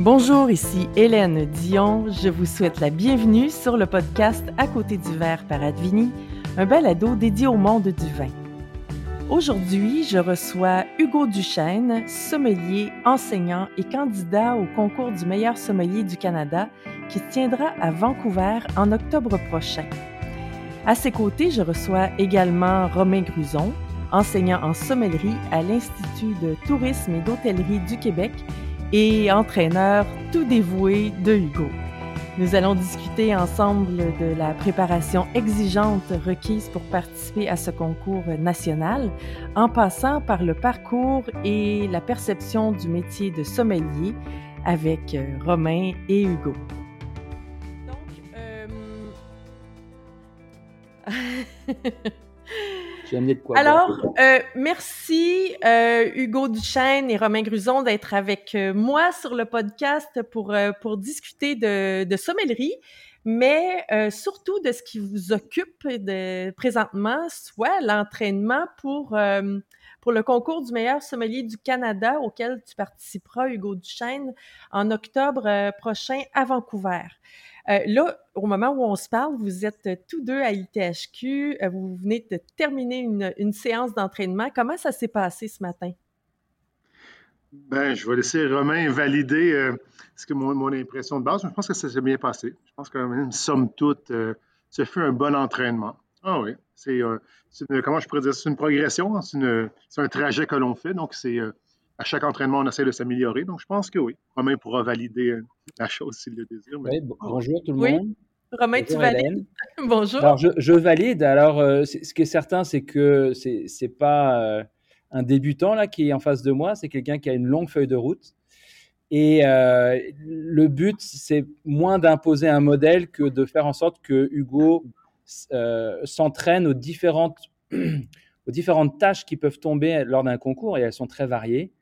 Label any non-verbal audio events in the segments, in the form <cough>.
Bonjour, ici Hélène Dion. Je vous souhaite la bienvenue sur le podcast À côté du verre par Advini, un balado dédié au monde du vin. Aujourd'hui, je reçois Hugo Duchesne, sommelier, enseignant et candidat au concours du meilleur sommelier du Canada qui tiendra à Vancouver en octobre prochain. À ses côtés, je reçois également Romain Gruson, enseignant en sommellerie à l'Institut de tourisme et d'hôtellerie du Québec et entraîneur tout dévoué de Hugo. Nous allons discuter ensemble de la préparation exigeante requise pour participer à ce concours national, en passant par le parcours et la perception du métier de sommelier avec euh, Romain et Hugo. Donc, euh... <laughs> Alors, euh, merci euh, Hugo Duchesne et Romain Gruson d'être avec euh, moi sur le podcast pour, pour discuter de, de sommellerie, mais surtout de ce qui vous occupe de, présentement, soit l'entraînement pour, pour le concours du meilleur sommelier du Canada auquel tu participeras, Hugo Duchesne, en octobre prochain à Vancouver. Euh, là, au moment où on se parle, vous êtes tous deux à l'ITHQ. Euh, vous venez de terminer une, séance d'entraînement. Comment ça s'est passé ce matin? Ben, je vais laisser Romain valider euh, ce que mon, impression de base. Je pense que ça s'est bien passé. Je pense que même somme toute, ce fut un bon entraînement. Ah oui, c'est comment je pourrais dire, c'est une progression, hein. c'est un trajet que l'on fait. Donc, c'est à chaque entraînement, on essaie de s'améliorer. Donc, je pense que oui. Romain pourra valider euh, la chose s'il le désire. bonjour tout le monde. Romain, tu valides? <laughs> bonjour. Alors, je, valide. Alors, euh, ce qui est certain, c'est que ce n'est pas euh, un débutant là, qui est en face de moi, c'est quelqu'un qui a une longue feuille de route. Et le but, c'est moins d'imposer un modèle que de faire en sorte que Hugo s'entraîne aux différentes, <clears throat> aux différentes tâches qui peuvent tomber lors d'un concours, et elles sont très variées.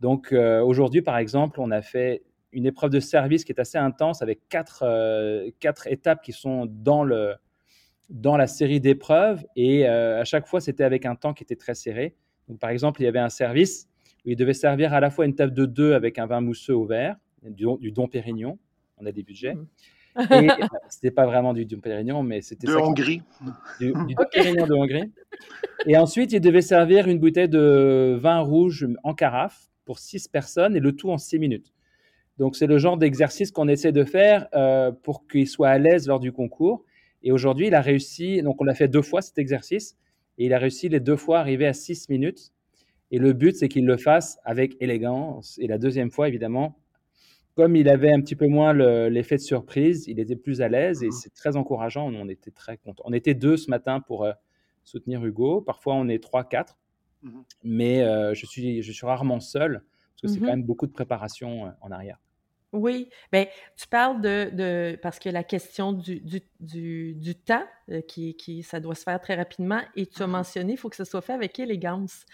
Donc euh, aujourd'hui, par exemple, on a fait une épreuve de service qui est assez intense avec quatre, euh, quatre étapes qui sont dans, le, dans la série d'épreuves. Et euh, à chaque fois, c'était avec un temps qui était très serré. Donc, par exemple, il y avait un service où il devait servir à la fois une table de deux avec un vin mousseux au verre, du, du Dom Pérignon. On a des budgets. Mmh. Et <laughs> c'était pas vraiment du Dom Pérignon, mais c'était de Hongrie. Du, du <laughs> Dom Pérignon de Hongrie. Et ensuite, il devait servir une bouteille de vin rouge en carafe pour six personnes et le tout en six minutes. Donc, c'est le genre d'exercice qu'on essaie de faire euh, pour qu'il soit à l'aise lors du concours. Et aujourd'hui, il a réussi, donc on l'a fait deux fois cet exercice, et il a réussi les deux fois à arriver à six minutes. Et le but, c'est qu'il le fasse avec élégance. Et la deuxième fois, évidemment, comme il avait un petit peu moins l'effet de surprise, il était plus à l'aise et mmh. c'est très encourageant. On était très contents. On était deux ce matin pour euh, soutenir Hugo. Parfois, on est trois, quatre. Mmh Mais euh, je, suis, je suis rarement seul parce que c'est quand mmh même beaucoup de préparation euh, en arrière. Oui, bien, tu parles de, de, parce que la question du, du, du, temps, euh, qui, qui, ça doit se faire très rapidement, et tu as mmh mentionné, il faut que ce soit fait avec élégance.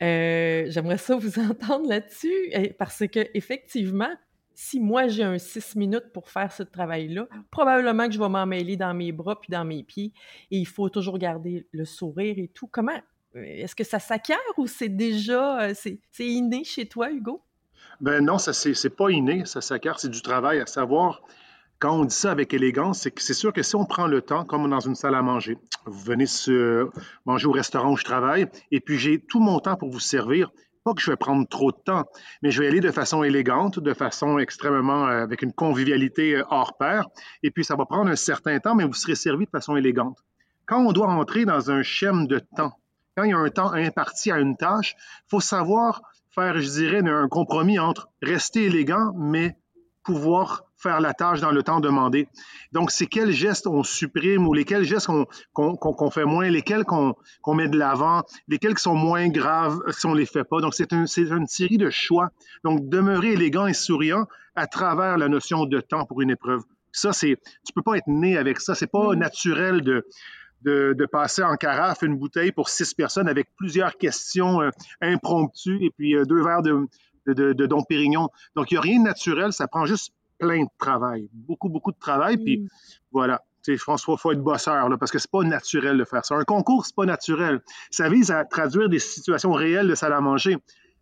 J'aimerais ça vous <laughs> entendre là-dessus, parce que effectivement, si moi j'ai un six minutes pour faire ce travail-là, probablement que je vais m'emmêler dans mes bras puis dans mes pieds, et il faut toujours garder le sourire et tout. Comment, est-ce que ça s'acquiert ou c'est déjà euh, c'est, inné chez toi, Hugo? Ben non, ça c'est, pas inné, ça s'acquiert, c'est du travail. À savoir, quand on dit ça avec élégance, c'est que c'est sûr que si on prend le temps, comme dans une salle à manger, vous venez manger au restaurant où je travaille, et puis j'ai tout mon temps pour vous servir. Pas que je vais prendre trop de temps, mais je vais aller de façon élégante, de façon extrêmement euh, avec une convivialité euh, hors pair. Et puis ça va prendre un certain temps, mais vous serez servi de façon élégante. Quand on doit entrer dans un schème de temps, quand il y a un temps imparti à une tâche, il faut savoir faire, je dirais, un compromis entre rester élégant, mais pouvoir faire la tâche dans le temps demandé. Donc, c'est quels gestes on supprime ou lesquels gestes qu'on fait moins, lesquels qu'on met de l'avant, lesquels qui sont moins graves si on ne les fait pas. Donc, c'est une série de choix. Donc, demeurer élégant et souriant à travers la notion de temps pour une épreuve. Ça, c'est, tu peux pas être né avec ça. C'est pas mm. naturel de, de, passer en carafe une bouteille pour six personnes avec plusieurs questions euh, impromptues et puis euh, deux verres de, de, de, Dom Pérignon. Donc, il n'y a rien de naturel, ça prend juste plein de travail, beaucoup, beaucoup de travail. Puis mm. voilà, je pense qu'il faut être bosseur, là, parce que c'est pas naturel de faire ça. Un concours, c'est pas naturel. Ça vise à traduire des situations réelles de salle à manger.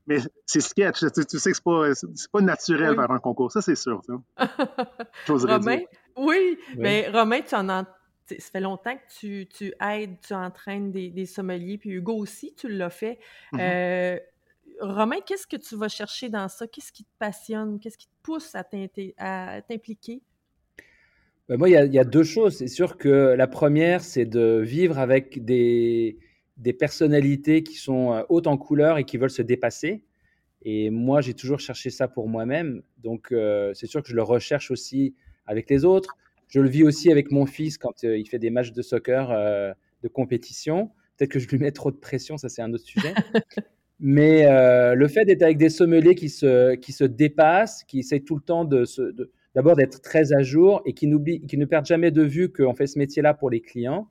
Mais c'est sketch. Tu, sais que c'est pas, pas naturel vers un concours. Ça, c'est sûr. <laughs> Romain, oui, mais Romain, tu en ça fait longtemps que tu, tu aides, tu entraînes des, des, sommeliers, puis Hugo aussi, tu l'as fait. Mm-hmm. Euh, Romain, qu'est-ce que tu vas chercher dans ça? Qu'est-ce qui te passionne? Qu'est-ce qui te pousse à t'impliquer? Ben, moi, il y, a deux choses. C'est sûr que la première, c'est de vivre avec des, des personnalités qui sont euh, hautes en couleur et qui veulent se dépasser. Et moi, j'ai toujours cherché ça pour moi-même. Donc, euh, c'est sûr que je le recherche aussi avec les autres. Je le vis aussi avec mon fils quand euh, il fait des matchs de soccer de compétition. Peut-être que je lui mets trop de pression, ça c'est un autre sujet. <laughs> Mais le fait d'être avec des sommeliers qui se, qui se dépassent, qui essaient tout le temps de, d'abord d'être très à jour et qui, qui ne perdent jamais de vue qu'on fait ce métier-là pour les clients,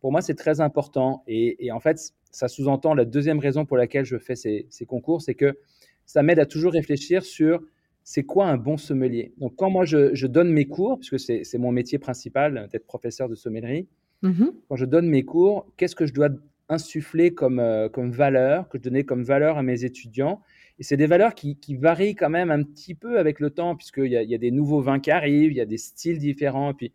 pour moi, c'est très important. Et, en fait, ça sous-entend la deuxième raison pour laquelle je fais ces, concours, c'est que ça m'aide à toujours réfléchir sur c'est quoi un bon sommelier? Donc, quand moi, je, donne mes cours, puisque c'est mon métier principal d'être professeur de sommellerie, mm-hmm. quand je donne mes cours, qu'est-ce que je dois insuffler comme, euh, comme valeur, que je donnais comme valeur à mes étudiants? Et c'est des valeurs qui, varient quand même un petit peu avec le temps, puisqu'il y, a, il y a des nouveaux vins qui arrivent, il y a des styles différents. Et puis,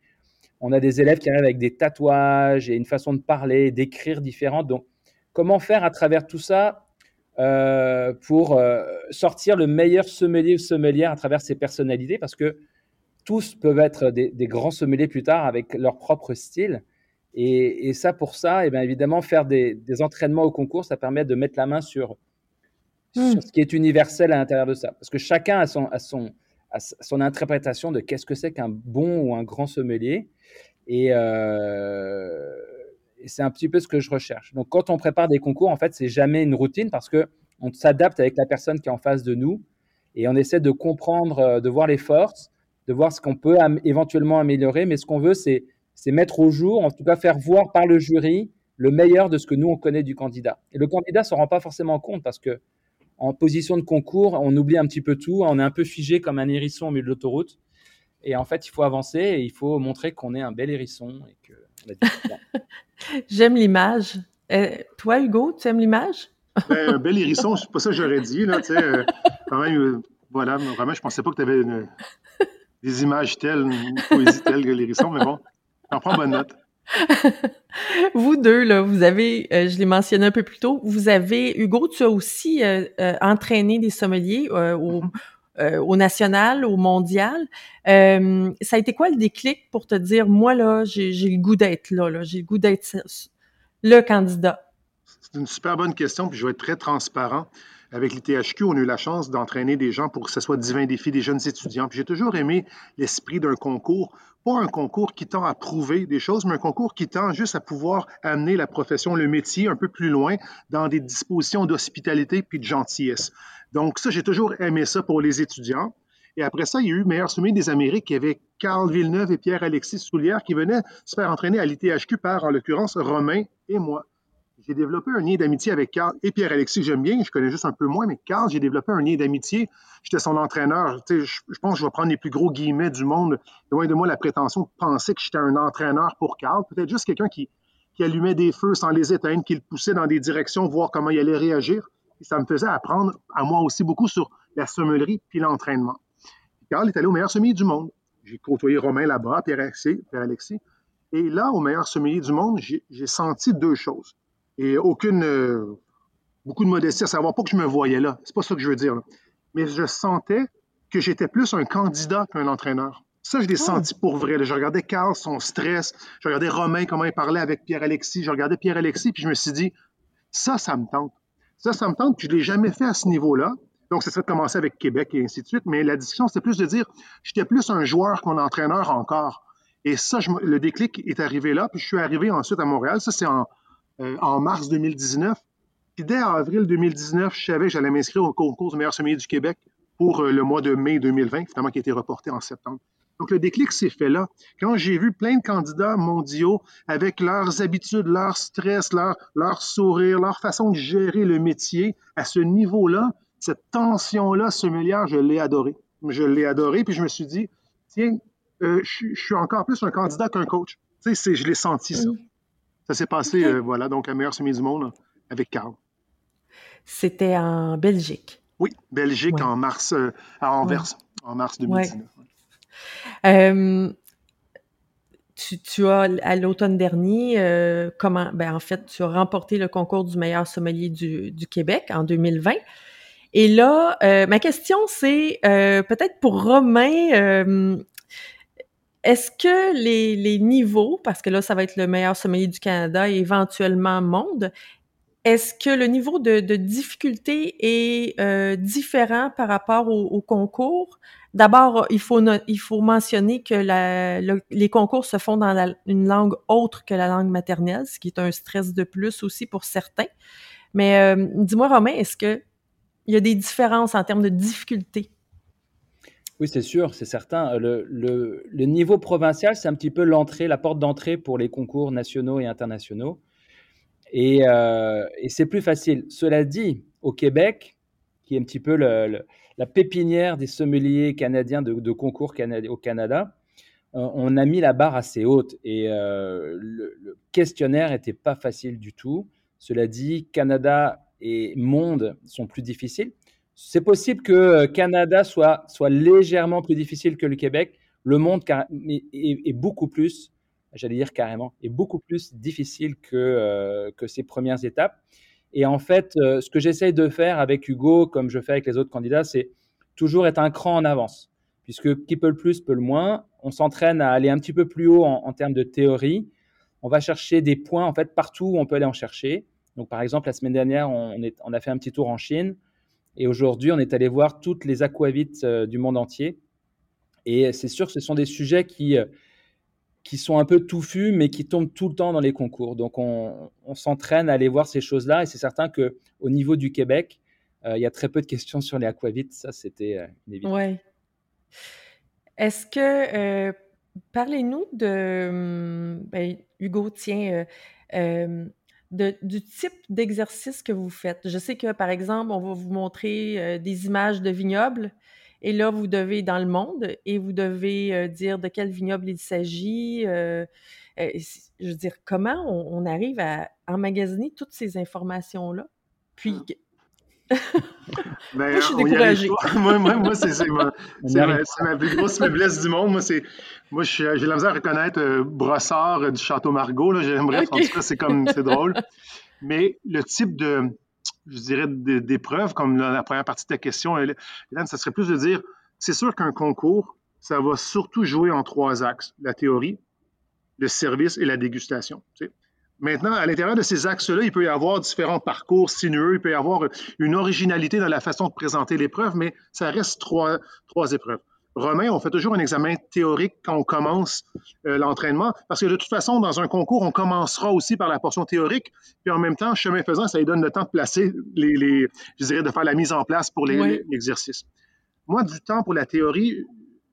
on a des élèves qui arrivent avec des tatouages et une façon de parler, d'écrire différente. Donc, comment faire à travers tout ça euh, pour euh, sortir le meilleur sommelier ou sommelière à travers ces personnalités Parce que tous peuvent être des, grands sommeliers plus tard avec leur propre style. Et, ça, pour ça, et eh bien évidemment, faire des, entraînements au concours, ça permet de mettre la main sur, sur hmm. ce qui est universel à l'intérieur de ça. Parce que chacun a son, a son, son interprétation de qu'est-ce que c'est qu'un bon ou un grand sommelier. Euh, c'est un petit peu ce que je recherche. Donc, quand on prépare des concours, en fait, c'est jamais une routine parce que on s'adapte avec la personne qui est en face de nous et on essaie de comprendre, euh, de voir les forces, de voir ce qu'on peut éventuellement améliorer. Mais ce qu'on veut, c'est mettre au jour, en tout cas faire voir par le jury le meilleur de ce que nous on connaît du candidat. Et le candidat s'en rend pas forcément compte parce que en position de concours, on oublie un petit peu tout, on est un peu figé comme un hérisson au milieu de l'autoroute. Et en fait, il faut avancer et il faut montrer qu'on est un bel hérisson. <laughs> J'aime l'image. Euh, toi, Hugo, tu aimes l'image? Ben, un bel hérisson, c'est pas ça que j'aurais dit. Là, euh, quand même, euh, voilà, vraiment, je pensais pas que tu avais des images telles, une poésie telle que l'hérisson, mais bon, j'en prends bonne note. <laughs> vous deux, là, vous avez, euh, je l'ai mentionné un peu plus tôt, vous avez, Hugo, tu as aussi euh, euh, entraîné des sommeliers au. Au, national, au mondial. ça a été quoi le déclic pour te dire, moi, là, j'ai le goût d'être là, là j'ai le goût d'être le candidat? C'est une super bonne question, puis je vais être très transparent. Avec l'ITHQ, on a eu la chance d'entraîner des gens pour que ce soit divin défi des jeunes étudiants. Puis j'ai toujours aimé l'esprit d'un concours, pas un concours qui tend à prouver des choses, mais un concours qui tend juste à pouvoir amener la profession, le métier un peu plus loin dans des dispositions d'hospitalité puis de gentillesse. Donc ça, j'ai toujours aimé ça pour les étudiants. Et après ça, il y a eu Meilleur Sommet des Amériques. Il avait Carl Villeneuve et Pierre-Alexis Soulière qui venaient se faire entraîner à l'ITHQ par, en l'occurrence, Romain et moi j'ai développé un lien d'amitié avec Carl et Pierre-Alexis, j'aime bien, je connais juste un peu moins, mais Carl, j'ai développé un lien d'amitié. J'étais son entraîneur. Je, je pense que je vais prendre les plus gros guillemets du monde. Loin de moi la prétention de penser que j'étais un entraîneur pour Carl. Peut-être juste quelqu'un qui, qui allumait des feux sans les éteindre, qui le poussait dans des directions, voir comment il allait réagir. Et ça me faisait apprendre à moi aussi beaucoup sur la sommellerie puis l'entraînement. Carl est allé au meilleur sommelier du monde. J'ai côtoyé Romain là-bas, Pierre-Alexis. Pierre -Alexis. Et là, au meilleur sommelier du monde, j'ai senti deux choses et aucune, euh, beaucoup de modestie à savoir pas que je me voyais là. C'est pas ça que je veux dire. Mais je sentais que j'étais plus un candidat qu'un entraîneur. Ça, je l'ai oh. senti pour vrai. Je regardais Carl, son stress. Je regardais Romain, comment il parlait avec Pierre-Alexis. Je regardais Pierre-Alexis, puis je me suis dit, ça, ça me tente. Ça, ça me tente, puis je ne l'ai jamais fait à ce niveau-là. Donc, ça de commencer avec Québec et ainsi de suite. Mais la discussion, c'était plus de dire, j'étais plus un joueur qu'un entraîneur encore. Et ça, le déclic est arrivé là, puis je suis arrivé ensuite à Montréal. Ça, c'est en, euh, mars 2019. Puis dès avril 2019, je savais que j'allais m'inscrire au concours du meilleur sommier du Québec pour euh, le mois de mai 2020, finalement qui a été reporté en septembre. Donc le déclic s'est fait là. Quand j'ai vu plein de candidats mondiaux avec leurs habitudes, leur stress, leur, leur sourire, leur façon de gérer le métier à ce niveau-là, cette tension-là sommelière, je l'ai adoré. Je l'ai adoré, puis je me suis dit, tiens, euh, je, suis encore plus un candidat qu'un coach. Tu sais, je l'ai senti, ça. Ça s'est passé, euh, voilà, donc à meilleur semi du monde avec Carl. C'était en Belgique. Oui, Belgique en mars, à Anvers, en mars 2019. Tu, as, à l'automne dernier, comment, ben, en fait, tu as remporté le concours du meilleur sommelier du, Québec en 2020. Et là, euh, ma question, c'est euh, peut-être pour Romain, euh, est-ce que les, les, niveaux, parce que là, ça va être le meilleur sommelier du Canada et éventuellement monde, est-ce que le niveau de, difficulté est euh, différent par rapport au concours? D'abord, il faut, mentionner que les concours se font dans une langue autre que la langue maternelle, ce qui est un stress de plus aussi pour certains. Mais dis-moi, Romain, est-ce que il y a des différences en termes de difficulté. Oui, c'est sûr, c'est certain. Le, le, niveau provincial, c'est un petit peu l'entrée, la porte d'entrée pour les concours nationaux et internationaux. Et, euh, et c'est plus facile. Cela dit, au Québec, qui est un petit peu la pépinière des sommeliers canadiens de, concours au Canada, euh, on a mis la barre assez haute et euh, le, le, questionnaire n'était pas facile du tout. Cela dit, Canada et monde sont plus difficiles. C'est possible que euh, Canada soit, soit légèrement plus difficile que le Québec. Le monde est, beaucoup plus, j'allais dire carrément, est beaucoup plus difficile que, euh, que ces premières étapes. Et en fait, euh, ce que j'essaye de faire avec Hugo, comme je fais avec les autres candidats, c'est toujours être un cran en avance. Puisque qui peut le plus peut le moins. On s'entraîne à aller un petit peu plus haut en, termes de théorie. On va chercher des points en fait partout où on peut aller en chercher. Donc, par exemple, la semaine dernière, on a fait un petit tour en Chine. Et aujourd'hui, on est allé voir toutes les aquavites euh, du monde entier. Et c'est sûr que ce sont des sujets qui, euh, qui sont un peu touffus, mais qui tombent tout le temps dans les concours. Donc, on, s'entraîne à aller voir ces choses-là. Et c'est certain qu'au niveau du Québec, euh, il y a très peu de questions sur les aquavites. Ça, c'était une évidence. Oui. Est-ce que, parlez-nous de, hum, ben, Hugo, tiens, du type d'exercice que vous faites. Je sais que, par exemple, on va vous montrer euh, des images de vignobles et là, vous devez dans le monde et vous devez euh, dire de quel vignoble il s'agit. Euh, je veux dire, comment on, arrive à emmagasiner toutes ces informations-là? Puis, ah. Ben, <laughs> moi, je suis découragée. moi, moi, moi c'est ma, ma, plus grosse faiblesse du monde. Moi, c'est, moi j'ai la misère à reconnaître euh, Brossard euh, du Château Margaux. Bref, en tout cas, c'est comme c'est drôle. <laughs> Mais le type de, je dirais, d'épreuve, comme la, première partie de ta question, Hélène, ça serait plus de dire, c'est sûr qu'un concours, ça va surtout jouer en trois axes. La théorie, le service et la dégustation. Maintenant, à l'intérieur de ces axes-là, il peut y avoir différents parcours sinueux, il peut y avoir une originalité dans la façon de présenter l'épreuve, mais ça reste trois épreuves. Romain, on fait toujours un examen théorique quand on commence euh, l'entraînement, parce que de toute façon, dans un concours, on commencera aussi par la portion théorique, puis en même temps, chemin faisant, ça lui donne le temps de placer les, les je dirais, de faire la mise en place pour l'exercice. Moi, du temps pour la théorie,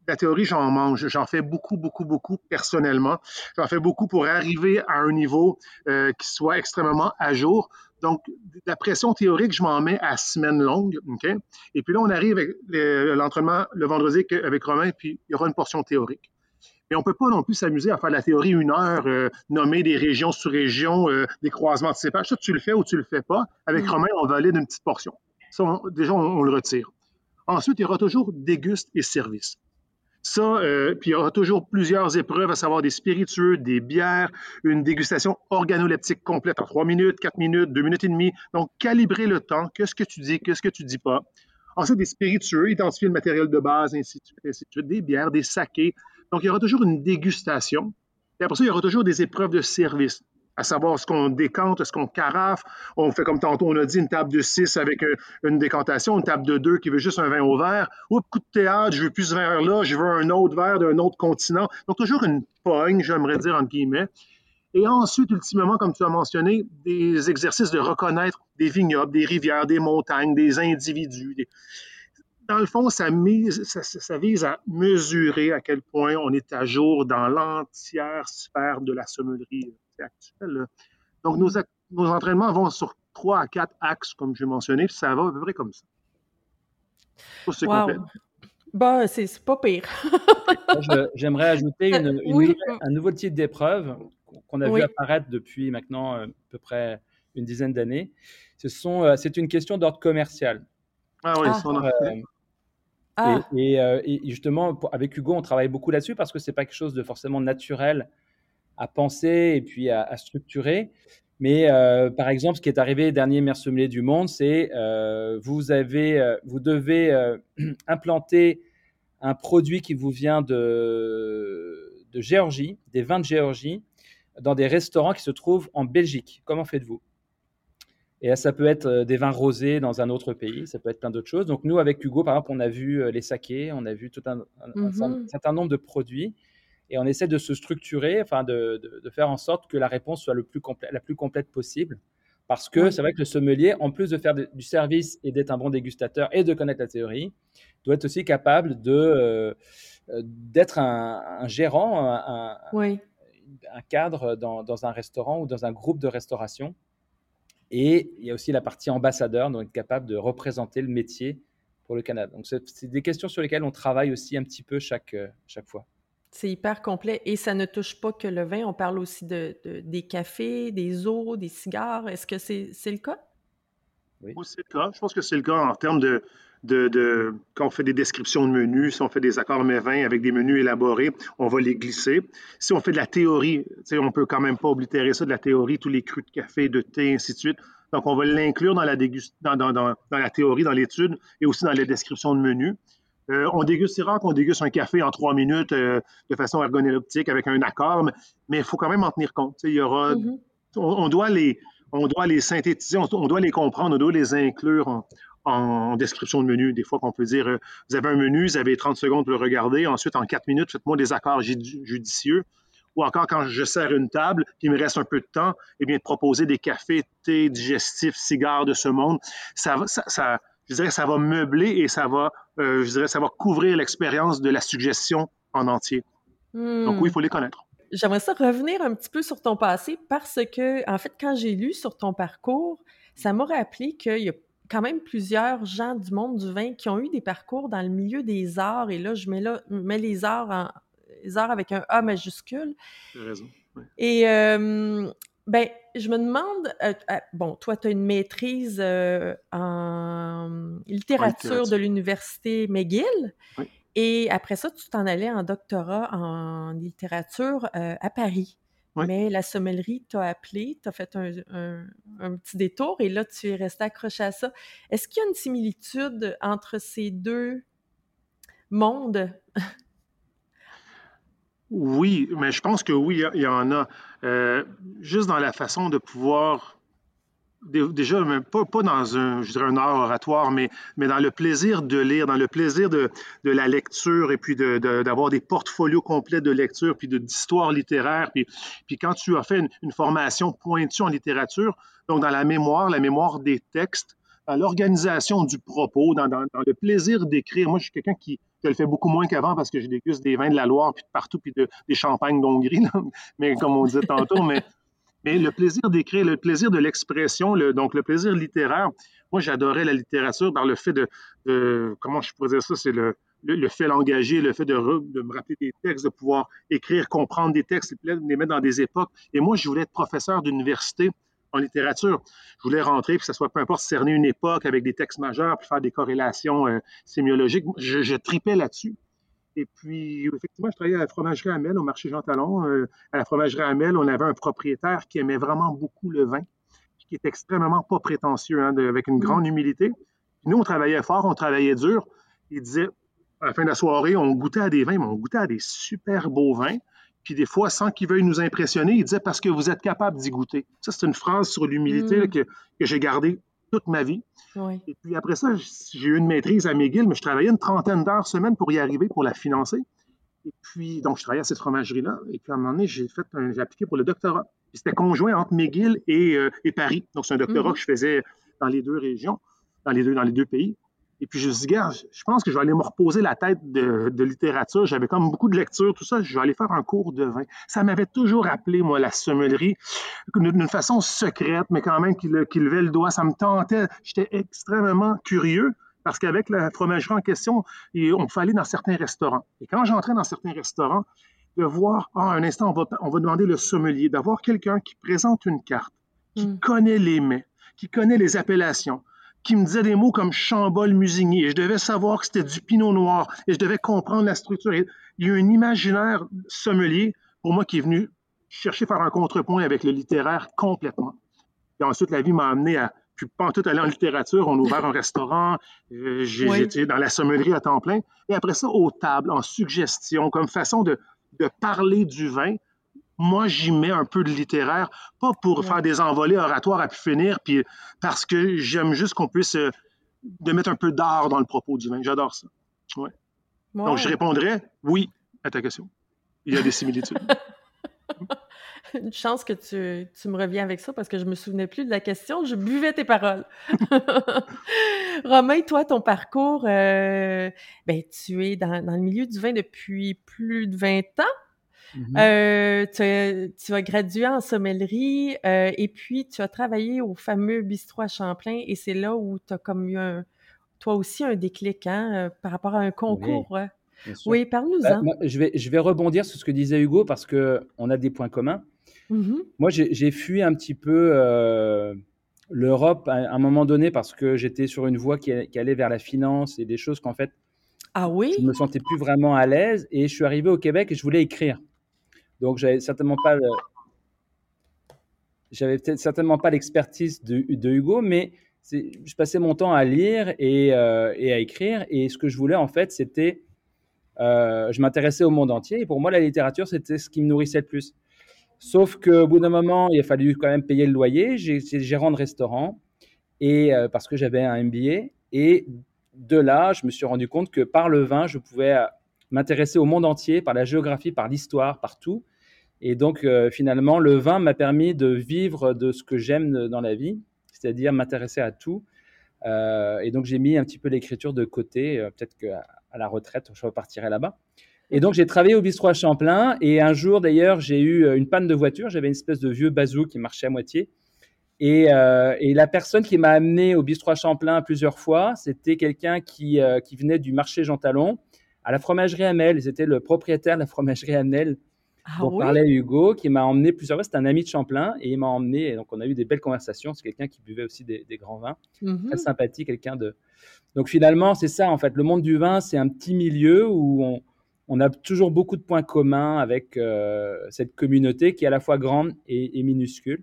la théorie, j'en mange. J'en fais beaucoup, beaucoup, beaucoup personnellement. J'en fais beaucoup pour arriver à un niveau euh, qui soit extrêmement à jour. Donc, la pression théorique, je m'en mets à semaine longue. Et puis là, on arrive avec l'entraînement le vendredi avec Romain, puis il y aura une portion théorique. Mais on ne peut pas non plus s'amuser à faire la théorie une heure, euh, nommer des régions sous régions, euh, des croisements de cépages. Ça, tu le fais ou tu le fais pas. Avec mm. Romain, on valide une petite portion. Ça, déjà, on, le retire. Ensuite, il y aura toujours déguste et service. Ça, euh, puis il y aura toujours plusieurs épreuves, à savoir des spiritueux, des bières, une dégustation organoleptique complète en trois minutes, quatre minutes, deux minutes et demie. Donc, calibrer le temps, qu'est-ce que tu dis, qu'est-ce que tu dis pas? Ensuite, des spiritueux, identifier le matériel de base, ainsi ainsi de suite, des bières, des sakés. Donc, il y aura toujours une dégustation. Et après ça, il y aura toujours des épreuves de service à savoir ce qu'on décante, ce qu'on carafe. On fait comme tantôt, on a dit une table de 6 avec euh, une décantation, une table de 2 qui veut juste un vin au verre. Oups, coup de théâtre, je veux plus ce verre-là, je veux un autre verre d'un autre continent. Donc, toujours une pogne, j'aimerais dire, entre guillemets. Et ensuite, ultimement, comme tu as mentionné, des exercices de reconnaître des vignobles, des rivières, des montagnes, des individus. Dans le fond, ça, ça, vise à mesurer à quel point on est à jour dans l'entière sphère de la sommellerie actuelle. Donc, nos, nos, entraînements vont sur trois à quatre axes, comme j'ai mentionné, puis ça va à peu près comme ça. C'est wow. Bah, c'est pas pire. J'aimerais ajouter une, un nouveau type d'épreuve qu'on a vu apparaître depuis maintenant euh, à peu près une dizaine d'années. Euh, c'est une question d'ordre commercial. Ah oui, ça, on a fait. Ah. Et, et, justement, avec Hugo, on travaille beaucoup là-dessus parce que c'est pas quelque chose de forcément naturel à penser et puis à, structurer. Mais euh, par exemple, ce qui est arrivé dernier maire sommelier du monde, c'est euh, vous avez, euh, vous devez <clears throat> implanter un produit qui vous vient de, de Géorgie, des vins de Géorgie, dans des restaurants qui se trouvent en Belgique. Comment faites-vous? Et ça peut être des vins rosés dans un autre pays, ça peut être plein d'autres choses. Donc nous, avec Hugo, par exemple, on a vu les sakés, on a vu tout un, un mmh certain nombre de produits et on essaie de se structurer, enfin de, de, faire en sorte que la réponse soit le plus la plus complète possible. Parce que c'est vrai que le sommelier, en plus de faire du service et d'être un bon dégustateur et de connaître la théorie, doit être aussi capable de euh, d'être un, gérant, un, un cadre dans, dans, un restaurant ou dans un groupe de restauration. Et il y a aussi la partie ambassadeur, donc être capable de représenter le métier pour le Canada. Donc c'est des questions sur lesquelles on travaille aussi un petit peu chaque, chaque fois. C'est hyper complet et ça ne touche pas que le vin. On parle aussi de, des cafés, des eaux, des cigares. Est-ce que c'est le cas? Oui, c'est le cas. Je pense que c'est le cas en termes de, de, quand on fait des descriptions de menus, si on fait des accords vins avec des menus élaborés, on va les glisser. Si on fait de la théorie, on peut quand même pas oblitérer ça de la théorie, tous les crus de café, de thé, ainsi de suite. Donc, on va l'inclure dans la, dans, dans, dans, la théorie, dans l'étude et aussi dans les descriptions de menus. Euh, on déguste, c'est rare qu'on déguste un café en trois minutes euh, de façon ergonomique avec un accord, mais il faut quand même en tenir compte. Il y aura, mm-hmm. on, doit les, on doit les synthétiser, on, doit les comprendre, on doit les inclure en, description de menu. Des fois qu'on peut dire, euh, vous avez un menu, vous avez 30 secondes pour le regarder, ensuite en quatre minutes, faites-moi des accords judicieux. Ou encore quand je sers une table, puis il me reste un peu de temps, eh bien, de proposer des cafés, thé, digestifs, cigares de ce monde. Ça, ça, ça je dirais, ça va meubler et ça va, euh, je dirais, ça va couvrir l'expérience de la suggestion en entier. Donc oui, il faut les connaître. J'aimerais ça revenir un petit peu sur ton passé parce que, en fait, quand j'ai lu sur ton parcours, ça m'a rappelé qu'il y a quand même plusieurs gens du monde du vin qui ont eu des parcours dans le milieu des arts. Et là, je mets, là, mets les arts en, les arts avec un A majuscule. Tu as raison. Et euh, ben, je me demande, euh, euh, bon, toi, tu as une maîtrise euh, en littérature de l'université McGill. Et après ça, tu t'en allais en doctorat en littérature à Paris. Mais la sommellerie t'a appelé, t'as fait un, un, petit détour et là, tu es resté accroché à ça. Est-ce qu'il y a une similitude entre ces deux mondes? Oui, mais je pense que oui, il y en a. Euh, juste dans la façon de pouvoir, déjà, même pas, dans un, je dirais un art oratoire, mais, mais dans le plaisir de lire, dans le plaisir de, de la lecture et puis d'avoir de, des portfolios complets de lecture, puis d'histoire littéraire. Puis, puis quand tu as fait une, formation pointue en littérature, donc dans la mémoire, la mémoire des textes, dans l'organisation du propos, dans, dans, dans le plaisir d'écrire. Moi, je suis quelqu'un qui, je le fais beaucoup moins qu'avant parce que j'ai déguste des vins de la Loire, puis de partout, puis des champagnes d'Hongrie, <laughs> mais comme on disait tantôt, mais, le plaisir d'écrire, le plaisir de l'expression, le, donc le plaisir littéraire, moi j'adorais la littérature par le fait de, comment je pourrais dire ça, c'est le, le, fait l'engager, le fait de, me rappeler des textes, de pouvoir écrire, comprendre des textes, les mettre dans des époques. Et moi, je voulais être professeur d'université en littérature. Je voulais rentrer, puis que ce soit peu importe cerner une époque avec des textes majeurs, puis faire des corrélations euh, sémiologiques. Je, tripais là-dessus. Et puis, effectivement, je travaillais à la fromagerie Hamel, au marché Jean Talon. Euh, à la fromagerie Hamel, on avait un propriétaire qui aimait vraiment beaucoup le vin, qui est extrêmement pas prétentieux, hein, avec une mm. grande humilité. nous, on travaillait fort, on travaillait dur. Il disait, à la fin de la soirée, on goûtait à des vins, mais on goûtait à des super beaux vins. Puis des fois, sans qu'il veuille nous impressionner, il disait parce que vous êtes capable d'y goûter. Ça, c'est une phrase sur l'humilité mm. que, que j'ai gardée toute ma vie. Et puis après ça, j'ai eu une maîtrise à McGill, mais je travaillais une trentaine d'heures semaine pour y arriver, pour la financer. Et puis, donc, je travaillais à cette fromagerie-là. Et puis, à un moment donné, j'ai fait j'ai appliqué pour le doctorat. C'était conjoint entre McGill et, euh, et Paris. Donc, c'est un doctorat mm-hmm. que je faisais dans les deux régions, dans les deux, dans les deux pays. Et puis je me suis dit, je pense que je vais aller me reposer la tête de, littérature. J'avais comme beaucoup de lecture, tout ça. Je vais aller faire un cours de vin. Ça m'avait toujours appelé, moi, la sommellerie, d'une façon secrète, mais quand même qui, levait le doigt. Ça me tentait. J'étais extrêmement curieux parce qu'avec la fromagerie en question, on aller dans certains restaurants. Et quand j'entrais dans certains restaurants, de voir, ah, un instant, on va, on va demander le sommelier, d'avoir quelqu'un qui présente une carte, qui hmm. connaît les mets, qui connaît les appellations, qui me disait des mots comme chambol musigny. Et je devais savoir que c'était du pinot noir. Et je devais comprendre la structure. il y a un imaginaire sommelier, pour moi, qui est venu chercher à faire un contrepoint avec le littéraire complètement. Et ensuite, la vie m'a amené à puis pas tout aller en littérature. On a ouvert un restaurant. Euh, j'ai été dans la sommellerie à temps plein. Et après ça, aux tables, en suggestion, comme façon de, de parler du vin. Moi, j'y mets un peu de littéraire, pas pour faire des envolées oratoires à pu finir, puis parce que j'aime juste qu'on puisse euh, de mettre un peu d'art dans le propos du vin. J'adore ça. Ouais. Donc, je répondrais oui à ta question. Il y a des similitudes. <laughs> <laughs> Une chance que tu, tu, me reviens avec ça parce que je me souvenais plus de la question. Je buvais tes paroles. <laughs> Romain, toi, ton parcours, euh, ben, tu es dans, dans, le milieu du vin depuis plus de 20 ans. Mm-hmm. euh, tu, as, tu, as, gradué en sommellerie euh, et puis tu as travaillé au fameux bistrot à Champlain et c'est là où tu as comme eu un, toi aussi un déclic hein, euh, par rapport à un concours. Oui, oui parle-nous-en. Bah, je, vais, je vais rebondir sur ce que disait Hugo parce qu'on a des points communs. Mmh Moi, j'ai fui un petit peu euh, l'Europe à, un moment donné parce que j'étais sur une voie qui, qui, allait vers la finance et des choses qu'en fait, ah oui? je me sentais plus vraiment à l'aise. Et je suis arrivé au Québec et je voulais écrire. Donc, j'avais certainement pas. J'avais peut-être certainement pas l'expertise de, Hugo, mais je passais mon temps à lire et, euh, et, à écrire. Et ce que je voulais, en fait, c'était. Euh, je m'intéressais au monde entier. Et pour moi, la littérature, c'était ce qui me nourrissait le plus. Sauf qu'au bout d'un moment, il a fallu quand même payer le loyer. J'étais gérant de restaurant et euh, parce que j'avais un MBA. Et de là, je me suis rendu compte que par le vin, je pouvais m'intéresser au monde entier, par la géographie, par l'histoire, partout. Et donc, euh, finalement, le vin m'a permis de vivre de ce que j'aime dans la vie, c'est-à-dire m'intéresser à tout. et donc, j'ai mis un petit peu l'écriture de côté. Peut-être qu'à la retraite, je repartirai là-bas. Et donc, j'ai travaillé au bistrot Champlain. Et un jour, d'ailleurs, j'ai eu euh, une panne de voiture. J'avais une espèce de vieux bazou qui marchait à moitié. Et, euh, la personne qui m'a amené au bistrot Champlain plusieurs fois, c'était quelqu'un qui, euh, qui venait du marché Jean Talon à la fromagerie Amel. C'était le propriétaire de la fromagerie Amel ah, dont parlait Hugo, qui m'a emmené plusieurs fois. C'était un ami de Champlain et il m'a emmené. Et donc, on a eu des belles conversations. C'est quelqu'un qui buvait aussi des, des grands vins. Mm-hmm. Très sympathique, quelqu'un de. Donc, finalement, c'est ça, en fait. Le monde du vin, c'est un petit milieu où on on a toujours beaucoup de points communs avec euh, cette communauté qui est à la fois grande et, minuscule.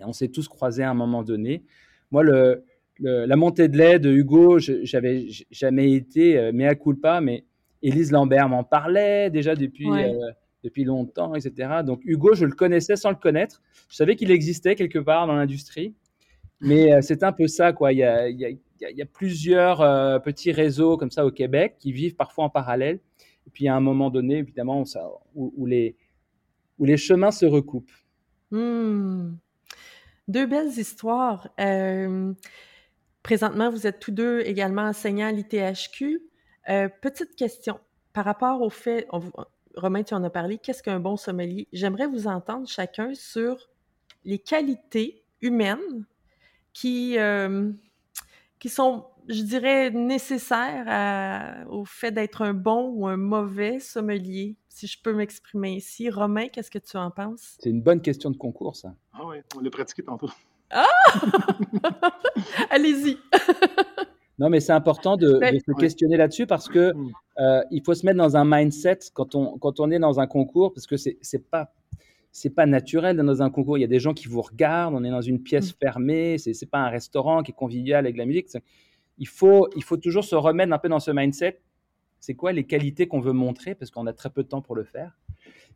Et on s'est tous croisés à un moment donné. Moi, le, la montée de lait de Hugo, j'avais jamais été, euh, mais à culpa, mais Élise Lambert m'en parlait déjà depuis, euh, depuis longtemps, etc. Donc Hugo, je le connaissais sans le connaître. Je savais qu'il existait quelque part dans l'industrie. Mais c'est un peu ça, quoi. Il y a, il y a plusieurs petits réseaux comme ça au Québec qui vivent parfois en parallèle. Et puis à un moment donné, évidemment, ça, où, les, où les chemins se recoupent. Hmm. Deux belles histoires. Euh, présentement, vous êtes tous deux également enseignants à l'ITHQ. Euh, petite question par rapport au fait, Romain, tu en as parlé, qu'est-ce qu'un bon sommelier? J'aimerais vous entendre chacun sur les qualités humaines qui, euh, qui sont je dirais, nécessaire au fait d'être un bon ou un mauvais sommelier, si je peux m'exprimer ici. Romain, qu'est-ce que tu en penses? C'est une bonne question de concours, ça. Ah oui, on l'a pratiqué tantôt. Ah! <laughs> Allez-y! <laughs> non, mais c'est important de, ben se questionner là-dessus parce que mm. euh, il faut se mettre dans un mindset quand on, quand on est dans un concours, parce que c'est pas c'est pas naturel dans un concours. Il y a des gens qui vous regardent, on est dans une pièce mm. fermée, c'est n'est pas un restaurant qui est convivial avec la musique il faut, il faut toujours se remettre un peu dans ce mindset. C'est quoi les qualités qu'on veut montrer? Parce qu'on a très peu de temps pour le faire.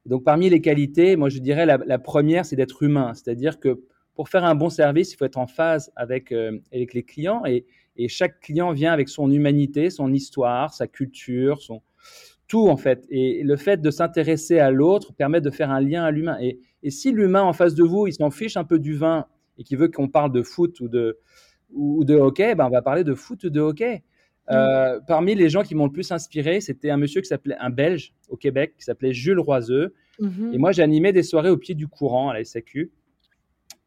Donc, parmi les qualités, moi, je dirais la, première, c'est d'être humain. C'est-à-dire que pour faire un bon service, il faut être en phase avec, euh, avec les clients et, et, chaque client vient avec son humanité, son histoire, sa culture, son tout en fait. Et le fait de s'intéresser à l'autre permet de faire un lien à l'humain. Et, et si l'humain en face de vous, il s'en fiche un peu du vin et qu'il veut qu'on parle de foot ou de, ou de hockey, ben on va parler de foot de hockey. Mm. Euh, parmi les gens qui m'ont le plus inspiré, c'était un monsieur qui s'appelait un Belge au Québec qui s'appelait Jules Roiseux. Mm-hmm. Et moi, j'animais des soirées au pied du courant à la SAQ.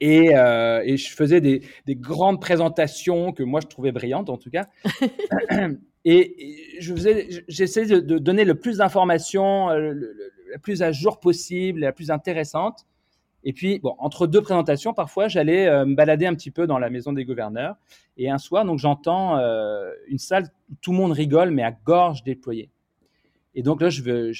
Et, euh, et je faisais des, des, grandes présentations que moi je trouvais brillantes en tout cas. <laughs> <clears throat> et, je faisais, j'essayais de, donner le plus d'informations, euh, la plus à jour possible, la plus intéressante. Et puis, bon, entre deux présentations, parfois, j'allais me balader un petit peu dans la maison des gouverneurs. Et un soir, donc, j'entends une salle où tout le monde rigole, mais à gorge déployée. Et donc là, je veux,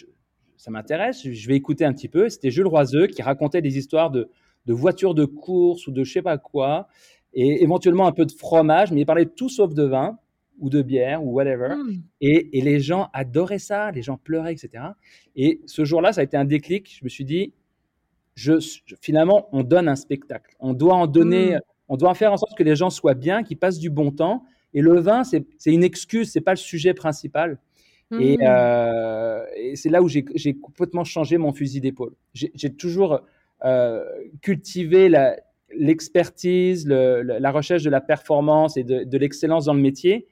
ça m'intéresse, je vais écouter un petit peu. C'était Jules Roiseux qui racontait des histoires de, de voitures de course ou de je sais pas quoi, et éventuellement un peu de fromage, mais il parlait tout sauf de vin ou de bière ou whatever. Hmm. Et, et, les gens adoraient ça, les gens pleuraient, etc. Et ce jour-là, ça a été un déclic. Je me suis dit, je, finalement, on donne un spectacle. On doit en donner, hmm. on doit en faire en sorte que les gens soient bien, qu'ils passent du bon temps. Et le vin, c'est une excuse, c'est pas le sujet principal. Et, mmh. euh, et c'est là où j'ai complètement changé mon fusil d'épaule. J'ai toujours euh, cultivé l'expertise, la recherche de la performance et de, de l'excellence dans le métier,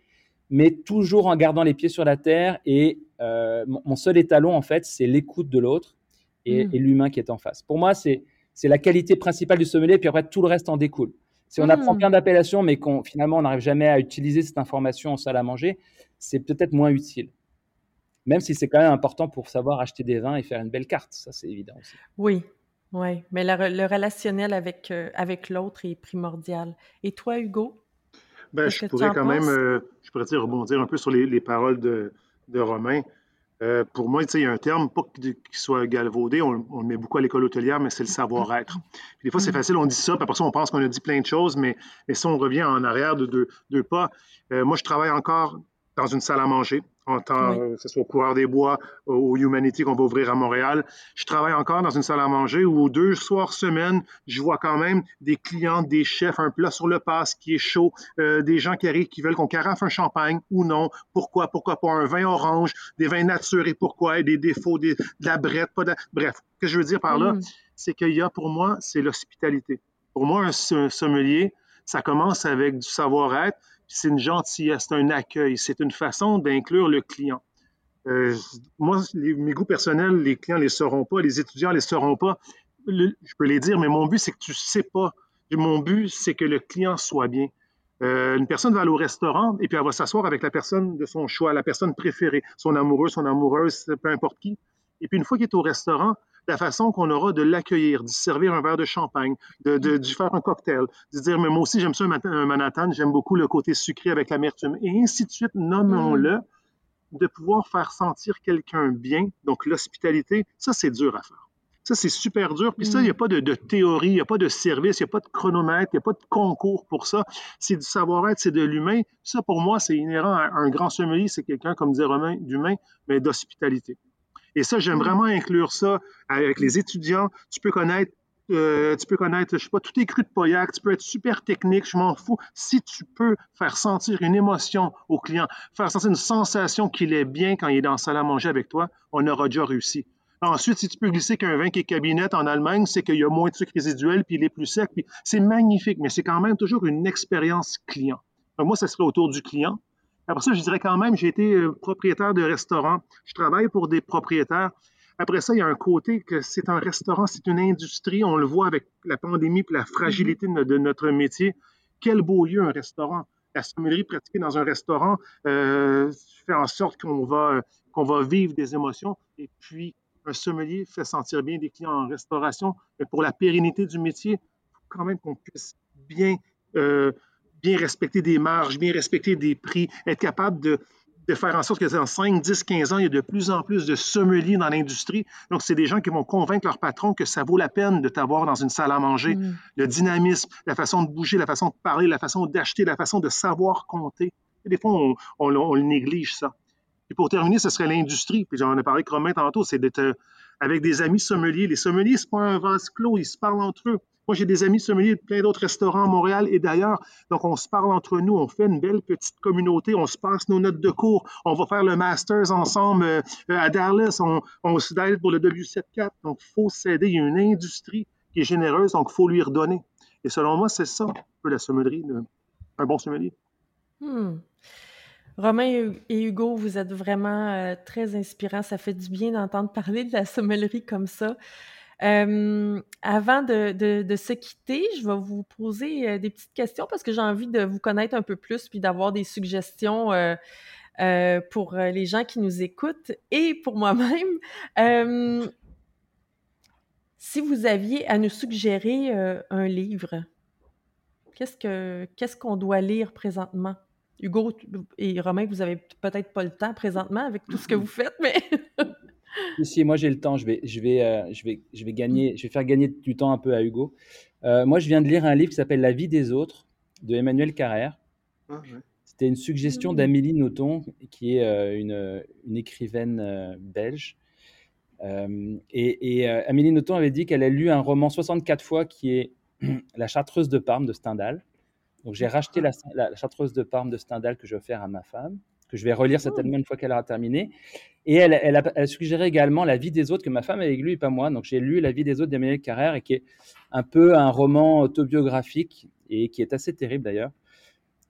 mais toujours en gardant les pieds sur la terre. Et euh, mon, seul étalon, en fait, c'est l'écoute de l'autre et, mmh. et l'humain qui est en face. Pour moi, c'est la qualité principale du sommelier, puis après, tout le reste en découle. Si on apprend mmh. plein d'appellations, mais qu'on finalement on n'arrive jamais à utiliser cette information en salle à manger, c'est peut-être moins utile même si c'est quand même important pour savoir acheter des vins et faire une belle carte, ça c'est évident aussi. Oui, oui, mais le, relationnel avec, euh, avec l'autre est primordial. Et toi, Hugo? Ben, je pourrais quand même, euh, je pourrais dire, rebondir un peu sur les, paroles de, de Romain. Euh, pour moi, il y a un terme, pas qu'il soit galvaudé, on, le met beaucoup à l'école hôtelière, mais c'est le savoir-être. Des fois, c'est mm. facile, on dit ça, puis après ça, on pense qu'on a dit plein de choses, mais, mais si on revient en arrière de deux, pas, moi, je travaille encore dans une salle à manger en tant euh, que ce soit au Coureur des Bois, au Humanity qu'on va ouvrir à Montréal. Je travaille encore dans une salle à manger où deux soirs semaine, je vois quand même des clients, des chefs, un plat sur le passe qui est chaud, euh, des gens qui arrivent qui veulent qu'on carafe un champagne ou non. Pourquoi? Pourquoi pas un vin orange, des vins nature et pourquoi? des défauts, de la brette, pas de... Bref, ce que je veux dire par là, mm. c'est qu'il y a pour moi, c'est l'hospitalité. Pour moi, un sommelier, ça commence avec du savoir-être, c'est une gentillesse, c'est un accueil, c'est une façon d'inclure le client. Euh, moi, mes goûts personnels, les clients ne les sauront pas, les étudiants ne les sauront pas. je peux les dire, mais mon but, c'est que tu ne sais pas. mon but, c'est que le client soit bien. Euh, une personne va aller au restaurant et puis elle va s'asseoir avec la personne de son choix, la personne préférée, son amoureux, son amoureuse, peu importe qui. Et puis une fois qu'il est au restaurant, la façon qu'on aura de l'accueillir, de servir un verre de champagne, de, de, faire un cocktail, de dire, mais moi aussi, j'aime ça un Manhattan, j'aime beaucoup le côté sucré avec l'amertume, et ainsi de suite, nommons-le, mm. de pouvoir faire sentir quelqu'un bien, donc l'hospitalité, ça, c'est dur à faire. Ça, c'est super dur. Puis ça, il n'y a mm. pas de, théorie, il n'y a pas de service, il n'y a pas de chronomètre, il n'y a pas de concours pour ça. C'est du savoir-être, c'est de l'humain. Ça, pour moi, c'est inhérent à un grand sommelier, c'est quelqu'un, comme disait Romain, d'humain, mais d'hospitalité. Et ça, j'aime mm. vraiment inclure ça avec les étudiants. Tu peux connaître euh, tu peux connaître, je sais pas, tout est cru de Pauillac, tu peux être super technique, je m'en fous. Si tu peux faire sentir une émotion au client, faire sentir une sensation qu'il est bien quand il est dans la salle à manger avec toi, on aura déjà réussi. Ensuite, si tu peux glisser qu'un vin qui est cabinet en Allemagne, c'est qu'il y a moins de sucre résiduel, puis il est plus sec, puis c'est magnifique, mais c'est quand même toujours une expérience client. moi, ça serait autour du client. Après ça, je dirais quand même, j'ai été euh, propriétaire de restaurant. Je travaille pour des propriétaires. Après ça, il y a un côté que c'est un restaurant, c'est une industrie. On le voit avec la pandémie et la fragilité de notre métier. Quel beau lieu, un restaurant. La sommellerie pratiquée dans un restaurant euh, fait en sorte qu'on va, qu'on va vivre des émotions. Et puis, un sommelier fait sentir bien des clients en restauration. Mais pour la pérennité du métier, il faut quand même qu'on puisse bien euh, bien respecter des marges, bien respecter des prix, être capable de, faire en sorte que dans 5, 10, 15 ans, il y a de plus en plus de sommeliers dans l'industrie. Donc, c'est des gens qui vont convaincre leur patron que ça vaut la peine de t'avoir dans une salle à manger. Mm. Le dynamisme, la façon de bouger, la façon de parler, la façon d'acheter, la façon de savoir compter. Et des fois, on, le néglige, ça. Et pour terminer, ce serait l'industrie. Puis j'en ai parlé avec Romain tantôt, c'est d'être avec des amis sommeliers. Les sommeliers, ce n'est pas un vase clos, ils se parlent entre eux. Moi, j'ai des amis sommeliers de plein d'autres restaurants à Montréal et d'ailleurs. Donc, on se parle entre nous, on fait une belle petite communauté, on se passe nos notes de cours, on va faire le Masters ensemble euh, à Dallas, on, on se d'aide pour le W74. Donc, il faut s'aider. Il y a une industrie qui est généreuse, donc il faut lui redonner. Et selon moi, c'est ça, un peu la sommellerie, un bon sommelier. Hmm. Romain et Hugo, vous êtes vraiment euh, très inspirants. Ça fait du bien d'entendre parler de la sommellerie comme ça. Euh, avant de, se quitter, je vais vous poser euh, des petites questions parce que j'ai envie de vous connaître un peu plus puis d'avoir des suggestions euh, pour les gens qui nous écoutent et pour moi-même. Si vous aviez à nous suggérer un livre, qu'est-ce que qu'est-ce qu'on doit lire présentement? Hugo et Romain, vous avez peut-être pas le temps présentement avec tout ce que vous faites, mais <laughs> si, moi j'ai le temps, je vais, je, vais, euh, je, vais, je vais gagner, je vais faire gagner du temps un peu à Hugo. Euh, moi, je viens de lire un livre qui s'appelle La vie des autres de Emmanuel Carrère. Ah, C'était une suggestion d'Amélie Nothomb, qui est une, une, écrivaine belge et, Amélie Nothomb avait dit qu'elle a lu un roman 64 fois qui est <clears throat> La Chartreuse de Parme de Stendhal. Donc j'ai racheté la, Chartreuse de Parme de Stendhal que je vais offrir à ma femme, que je vais relire oh. certainement une fois qu'elle aura terminé. Et elle, elle, a, suggéré également La vie des autres que ma femme avait lu et pas moi. Donc j'ai lu La vie des autres d'Emmanuel Carrère et qui est un peu un roman autobiographique et qui est assez terrible d'ailleurs,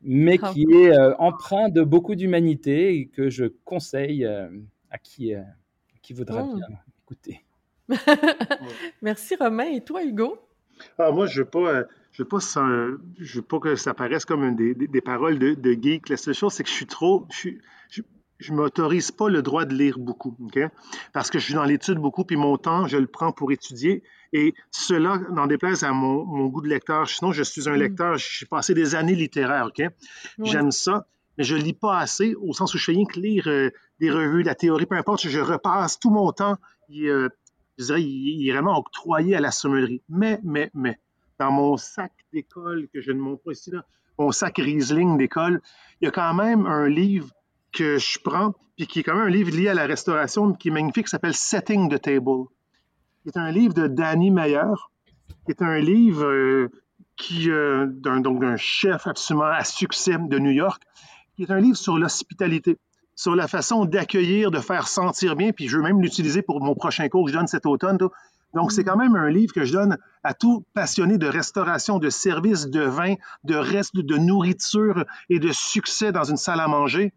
mais ah. qui est euh, empreint de beaucoup d'humanité et que je conseille euh, à qui, euh, qui voudra oh. bien écouter. <laughs> Merci Romain. Et toi, Hugo? Ah, moi, je ne veux pas. Je veux, pas, je veux pas que ça paraisse comme des, des, paroles de, de, geek. La seule chose, c'est que je suis trop. Je, je, m'autorise pas le droit de lire beaucoup, OK? Parce que je suis dans l'étude beaucoup, puis mon temps, je le prends pour étudier. Et cela n'en déplaise à mon, mon, goût de lecteur. Sinon, je suis un mm. lecteur, j'ai passé des années littéraires, OK? J'aime ça mais je lis pas assez, au sens où je fais rien que lire euh, des revues, la théorie, peu importe, je repasse tout mon temps, il, euh, je dirais, il, est vraiment octroyé à la sommellerie. Mais, mais, mais, dans mon sac d'école, que je ne montre pas ici, là, mon sac Riesling d'école, il y a quand même un livre que je prends, puis qui est quand même un livre lié à la restauration, qui est magnifique, qui s'appelle Setting the Table. C'est un livre de Danny Meyer, qui est un livre euh, qui, d'un chef absolument à succès de New York, qui est un livre sur l'hospitalité, sur la façon d'accueillir, de faire sentir bien, puis je veux même l'utiliser pour mon prochain cours que je donne cet automne. Donc, c'est quand même un livre que je donne à tout passionné de restauration, de service, de vin, de reste, de nourriture et de succès dans une salle à manger.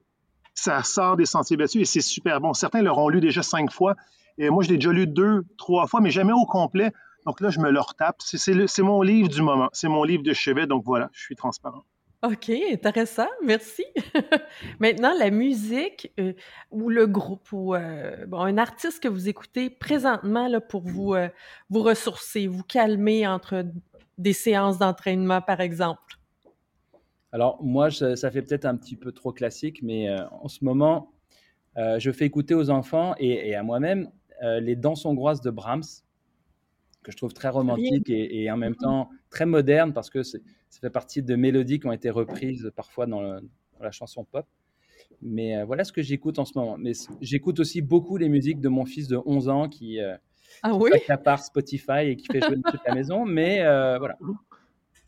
Ça sort des sentiers battus et c'est super bon. Certains l'auront lu déjà cinq fois. Et moi, je l'ai déjà lu deux, trois fois, mais jamais au complet. Donc là, je me le retape. C'est mon livre du moment. C'est mon livre de chevet. Donc voilà, je suis transparent. OK, intéressant, merci. <laughs> Maintenant, la musique euh, ou le groupe ou euh, bon, un artiste que vous écoutez présentement là, pour vous, euh, vous ressourcer, vous calmer entre des séances d'entraînement, par exemple? Alors, moi, ça fait peut-être un petit peu trop classique, mais en ce moment, je fais écouter aux enfants et, à moi-même les danses hongroises de Brahms, que je trouve très romantique et, et, en même mmh temps très moderne parce que c'est ça fait partie de mélodies qui ont été reprises parfois dans, la chanson pop. Mais euh, voilà ce que j'écoute en ce moment. Mais j'écoute aussi beaucoup les musiques de mon fils de 11 ans qui, euh, ah oui? part Spotify et qui fait jouer toute la maison. Mais euh, voilà.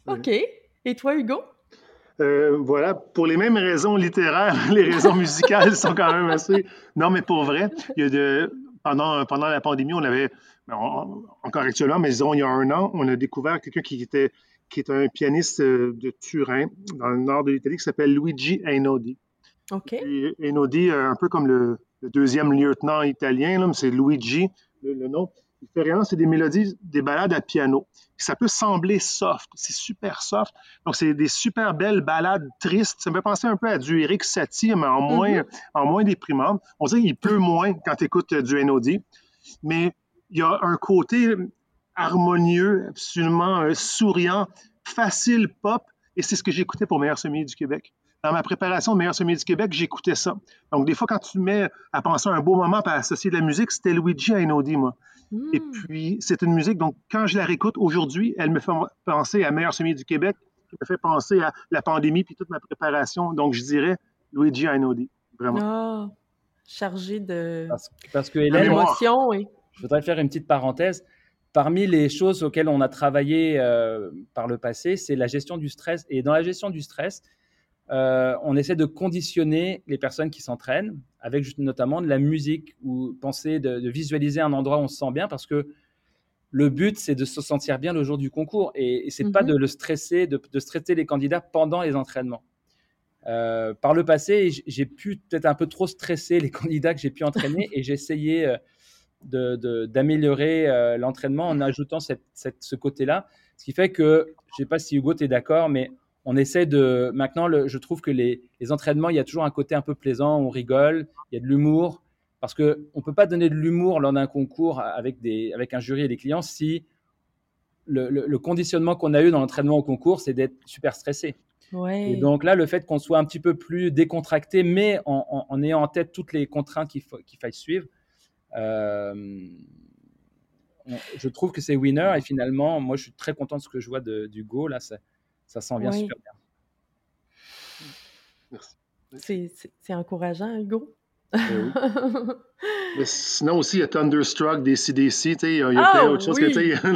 OK. Et toi, Hugo? Euh, voilà, pour les mêmes raisons littéraires, <laughs> les raisons musicales sont quand même assez. Non, mais pour vrai, il y a de... pendant, pendant la pandémie, on avait, ben, encore actuellement, mais disons, il y a un an, on a découvert quelqu'un qui était qui est un pianiste euh, de Turin, dans le nord de l'Italie, qui s'appelle Luigi Einaudi. OK. Einaudi, euh, un peu comme le, deuxième lieutenant italien, c'est Luigi, le, nom. Il fait rien, c'est des mélodies, des ballades à piano. Ça peut sembler soft, c'est super soft. Donc, c'est des super belles ballades tristes. Ça me fait penser un peu à du Eric Satie, mais en moins, mm-hmm. en moins déprimant. On dirait qu'il pleut moins quand tu écoutes euh, du Einaudi. Mais il y a un côté harmonieux, absolument euh, souriant, facile pop. Et c'est ce que j'écoutais pour Meilleur Semi du Québec. Dans ma préparation de Meilleur Semi du Québec, j'écoutais ça. Donc, des fois, quand tu mets à penser à un beau moment à associer de la musique, c'était Luigi Einaudi, moi. Et hmm. puis, c'est une musique, donc, quand je la réécoute aujourd'hui, elle me fait penser à Meilleur Semi du Québec, elle me fait penser à la pandémie puis toute ma préparation. Donc, je dirais Luigi Einaudi, vraiment. Ah, chargé de. Parce, que Hélène. oui. Je voudrais faire une petite parenthèse. Parmi les choses auxquelles on a travaillé euh, par le passé, c'est la gestion du stress. Et dans la gestion du stress, euh, on essaie de conditionner les personnes qui s'entraînent avec notamment de la musique ou penser de, visualiser un endroit où on se sent bien parce que le but, c'est de se sentir bien le jour du concours et, c'est pas mhm. de le stresser, de, stresser les candidats pendant les entraînements. Euh, par le passé, j'ai pu peut-être un peu trop stresser les <laughs> candidats que j'ai pu entraîner et j'ai essayé d'améliorer euh, l'entraînement en ajoutant cette, ce côté-là. Ce qui fait que, je ne sais pas si Hugo, tu es d'accord, mais on essaie de. Maintenant, le, je trouve que les, les, entraînements, il y a toujours un côté un peu plaisant, on rigole, il y a de l'humour. parce qu'on ne peut pas donner de l'humour lors d'un concours avec, des, avec un jury et des clients si le, le, conditionnement qu'on a eu dans l'entraînement au concours, c'est d'être super stressé. Ouais. Et donc là, le fait qu'on soit un petit peu plus décontracté, mais en, en, ayant en tête toutes les contraintes qu'il qu'il faille suivre, je trouve que c'est winner. Et finalement, moi, je suis très content de ce que je vois de, du Go. Là, ça, ça s'en vient Oui. super bien. Merci. C'est encourageant, Hugo. Eh oui. <laughs> Mais sinon aussi, il y a Thunderstruck, des CDC, il y a, Ah, plein d'autres choses que, oui. tu sais, <laughs>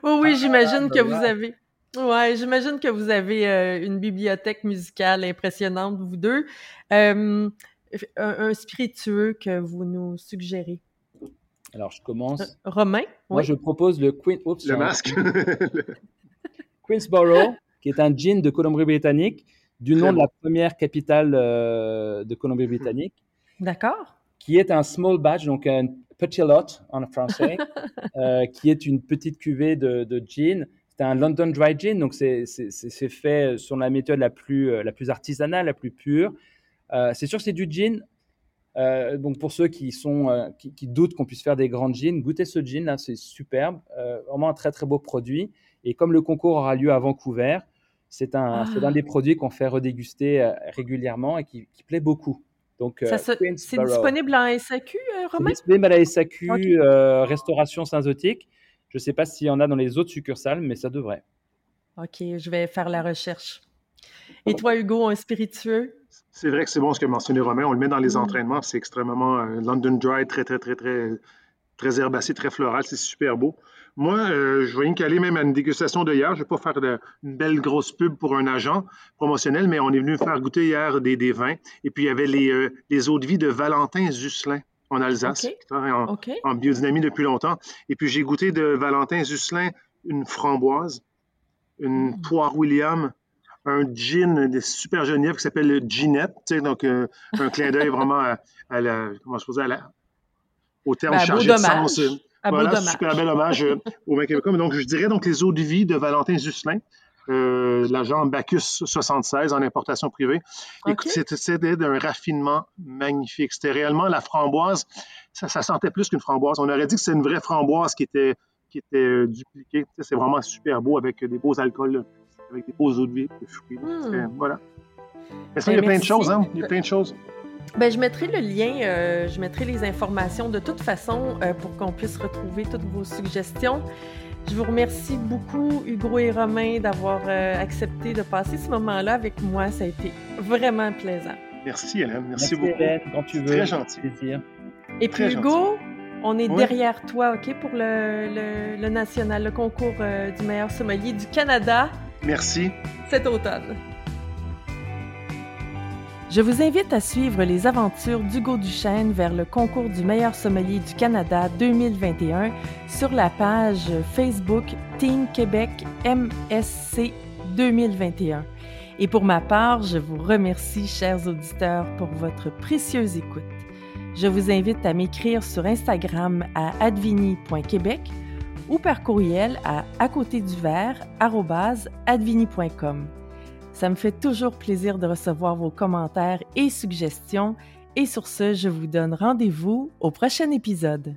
<laughs> oui, oui, j'imagine que vous avez. Ouais, j'imagine que vous avez euh, une bibliothèque musicale impressionnante, vous deux. Euh, un, un spiritueux que vous nous suggérez. Alors, je commence. Romain? Moi, Oui. je propose le Queen. Oups, le masque. <laughs> Queensborough, qui est un gin de Colombie-Britannique, du Très nom de la première capitale euh, de Colombie-Britannique, D'accord. qui est un small batch, donc un petit lot en français, <laughs> euh, qui est une petite cuvée de, de gin. C'est un London Dry Gin, donc c'est fait sur la méthode la plus, euh, la plus artisanale, la plus pure. Euh, c'est sûr c'est du gin. Euh, donc pour ceux qui, sont, euh, qui, qui doutent qu'on puisse faire des grands gins, goûtez ce gin là, c'est superbe, Euh, vraiment un très très beau produit. Et comme le concours aura lieu à Vancouver, c'est un, Ah. c'est l'un des produits qu'on fait redéguster régulièrement et qui, qui plaît beaucoup. Donc, C'est disponible en SAQ, euh, C'est Romain? disponible à la SAQ, restauration Saint-Zotique. Je ne sais pas s'il y en a dans les autres succursales, mais ça devrait. OK, je vais faire la recherche. Et toi, Hugo, un spiritueux? C'est vrai que c'est bon ce que mentionné Romain. On le met dans les Mm. entraînements. C'est extrêmement euh, London Dry, très, très, très, très, très herbacé, très floral. C'est super beau. Moi, euh, je vais y même à une dégustation de hier. Je ne vais pas faire de- une belle grosse pub pour un agent promotionnel, mais on est venu faire goûter hier des, des vins. Et puis, il y avait les, euh, les eaux de vie de Valentin Zusselin en Alsace, en biodynamie depuis longtemps. Et puis, j'ai goûté de Valentin Zusselin une framboise, une Mm. poire William, un gin super Geneviève qui s'appelle le Ginette. Donc, euh, un clin d'œil <laughs> vraiment à, à la, comment je à la- au terme Ben, chargé de sens. euh, À beau voilà, super bel hommage euh, <laughs> au vin québécois. Mais Donc, je dirais donc les eaux de vie de Valentin Zusselin, euh, l'agent Bacchus 76 en importation privée. Écoute, c'était- d'un raffinement magnifique. C'était réellement la framboise. Ça, ça sentait plus qu'une framboise. On aurait dit que c'est une vraie framboise qui était, qui était euh, dupliquée. C'est vraiment super beau avec des beaux alcools, avec des beaux eaux de vie, des fruits. Hmm. C'était- Voilà. Mais ça, il y a plein de choses, hein? Il y a plein de choses. Ben, je mettrai le lien, euh, je mettrai les informations de toute façon euh, pour qu'on puisse retrouver toutes vos suggestions. Je vous remercie beaucoup, Hugo et Romain, d'avoir euh, accepté de passer ce moment-là avec moi. Ça a été vraiment plaisant. Merci, Hélène. Merci, Merci, beaucoup. Hélène, quand tu veux. Très gentil. Plaisir. Et puis, Très Hugo, on est Oui. derrière toi, OK, pour le, le- le national, le concours euh, du meilleur sommelier du Canada Merci. cet automne. Je vous invite à suivre les aventures d'Hugo Duchesne vers le concours du meilleur sommelier du Canada 2021 sur la page Facebook Team Québec MSC 2021. Et pour ma part, je vous remercie, chers auditeurs, pour votre précieuse écoute. Je vous invite à m'écrire sur Instagram à advini.québec ou par courriel à à côté du verre advini.com. Ça me fait toujours plaisir de recevoir vos commentaires et suggestions. Et sur ce, je vous donne rendez-vous au prochain épisode.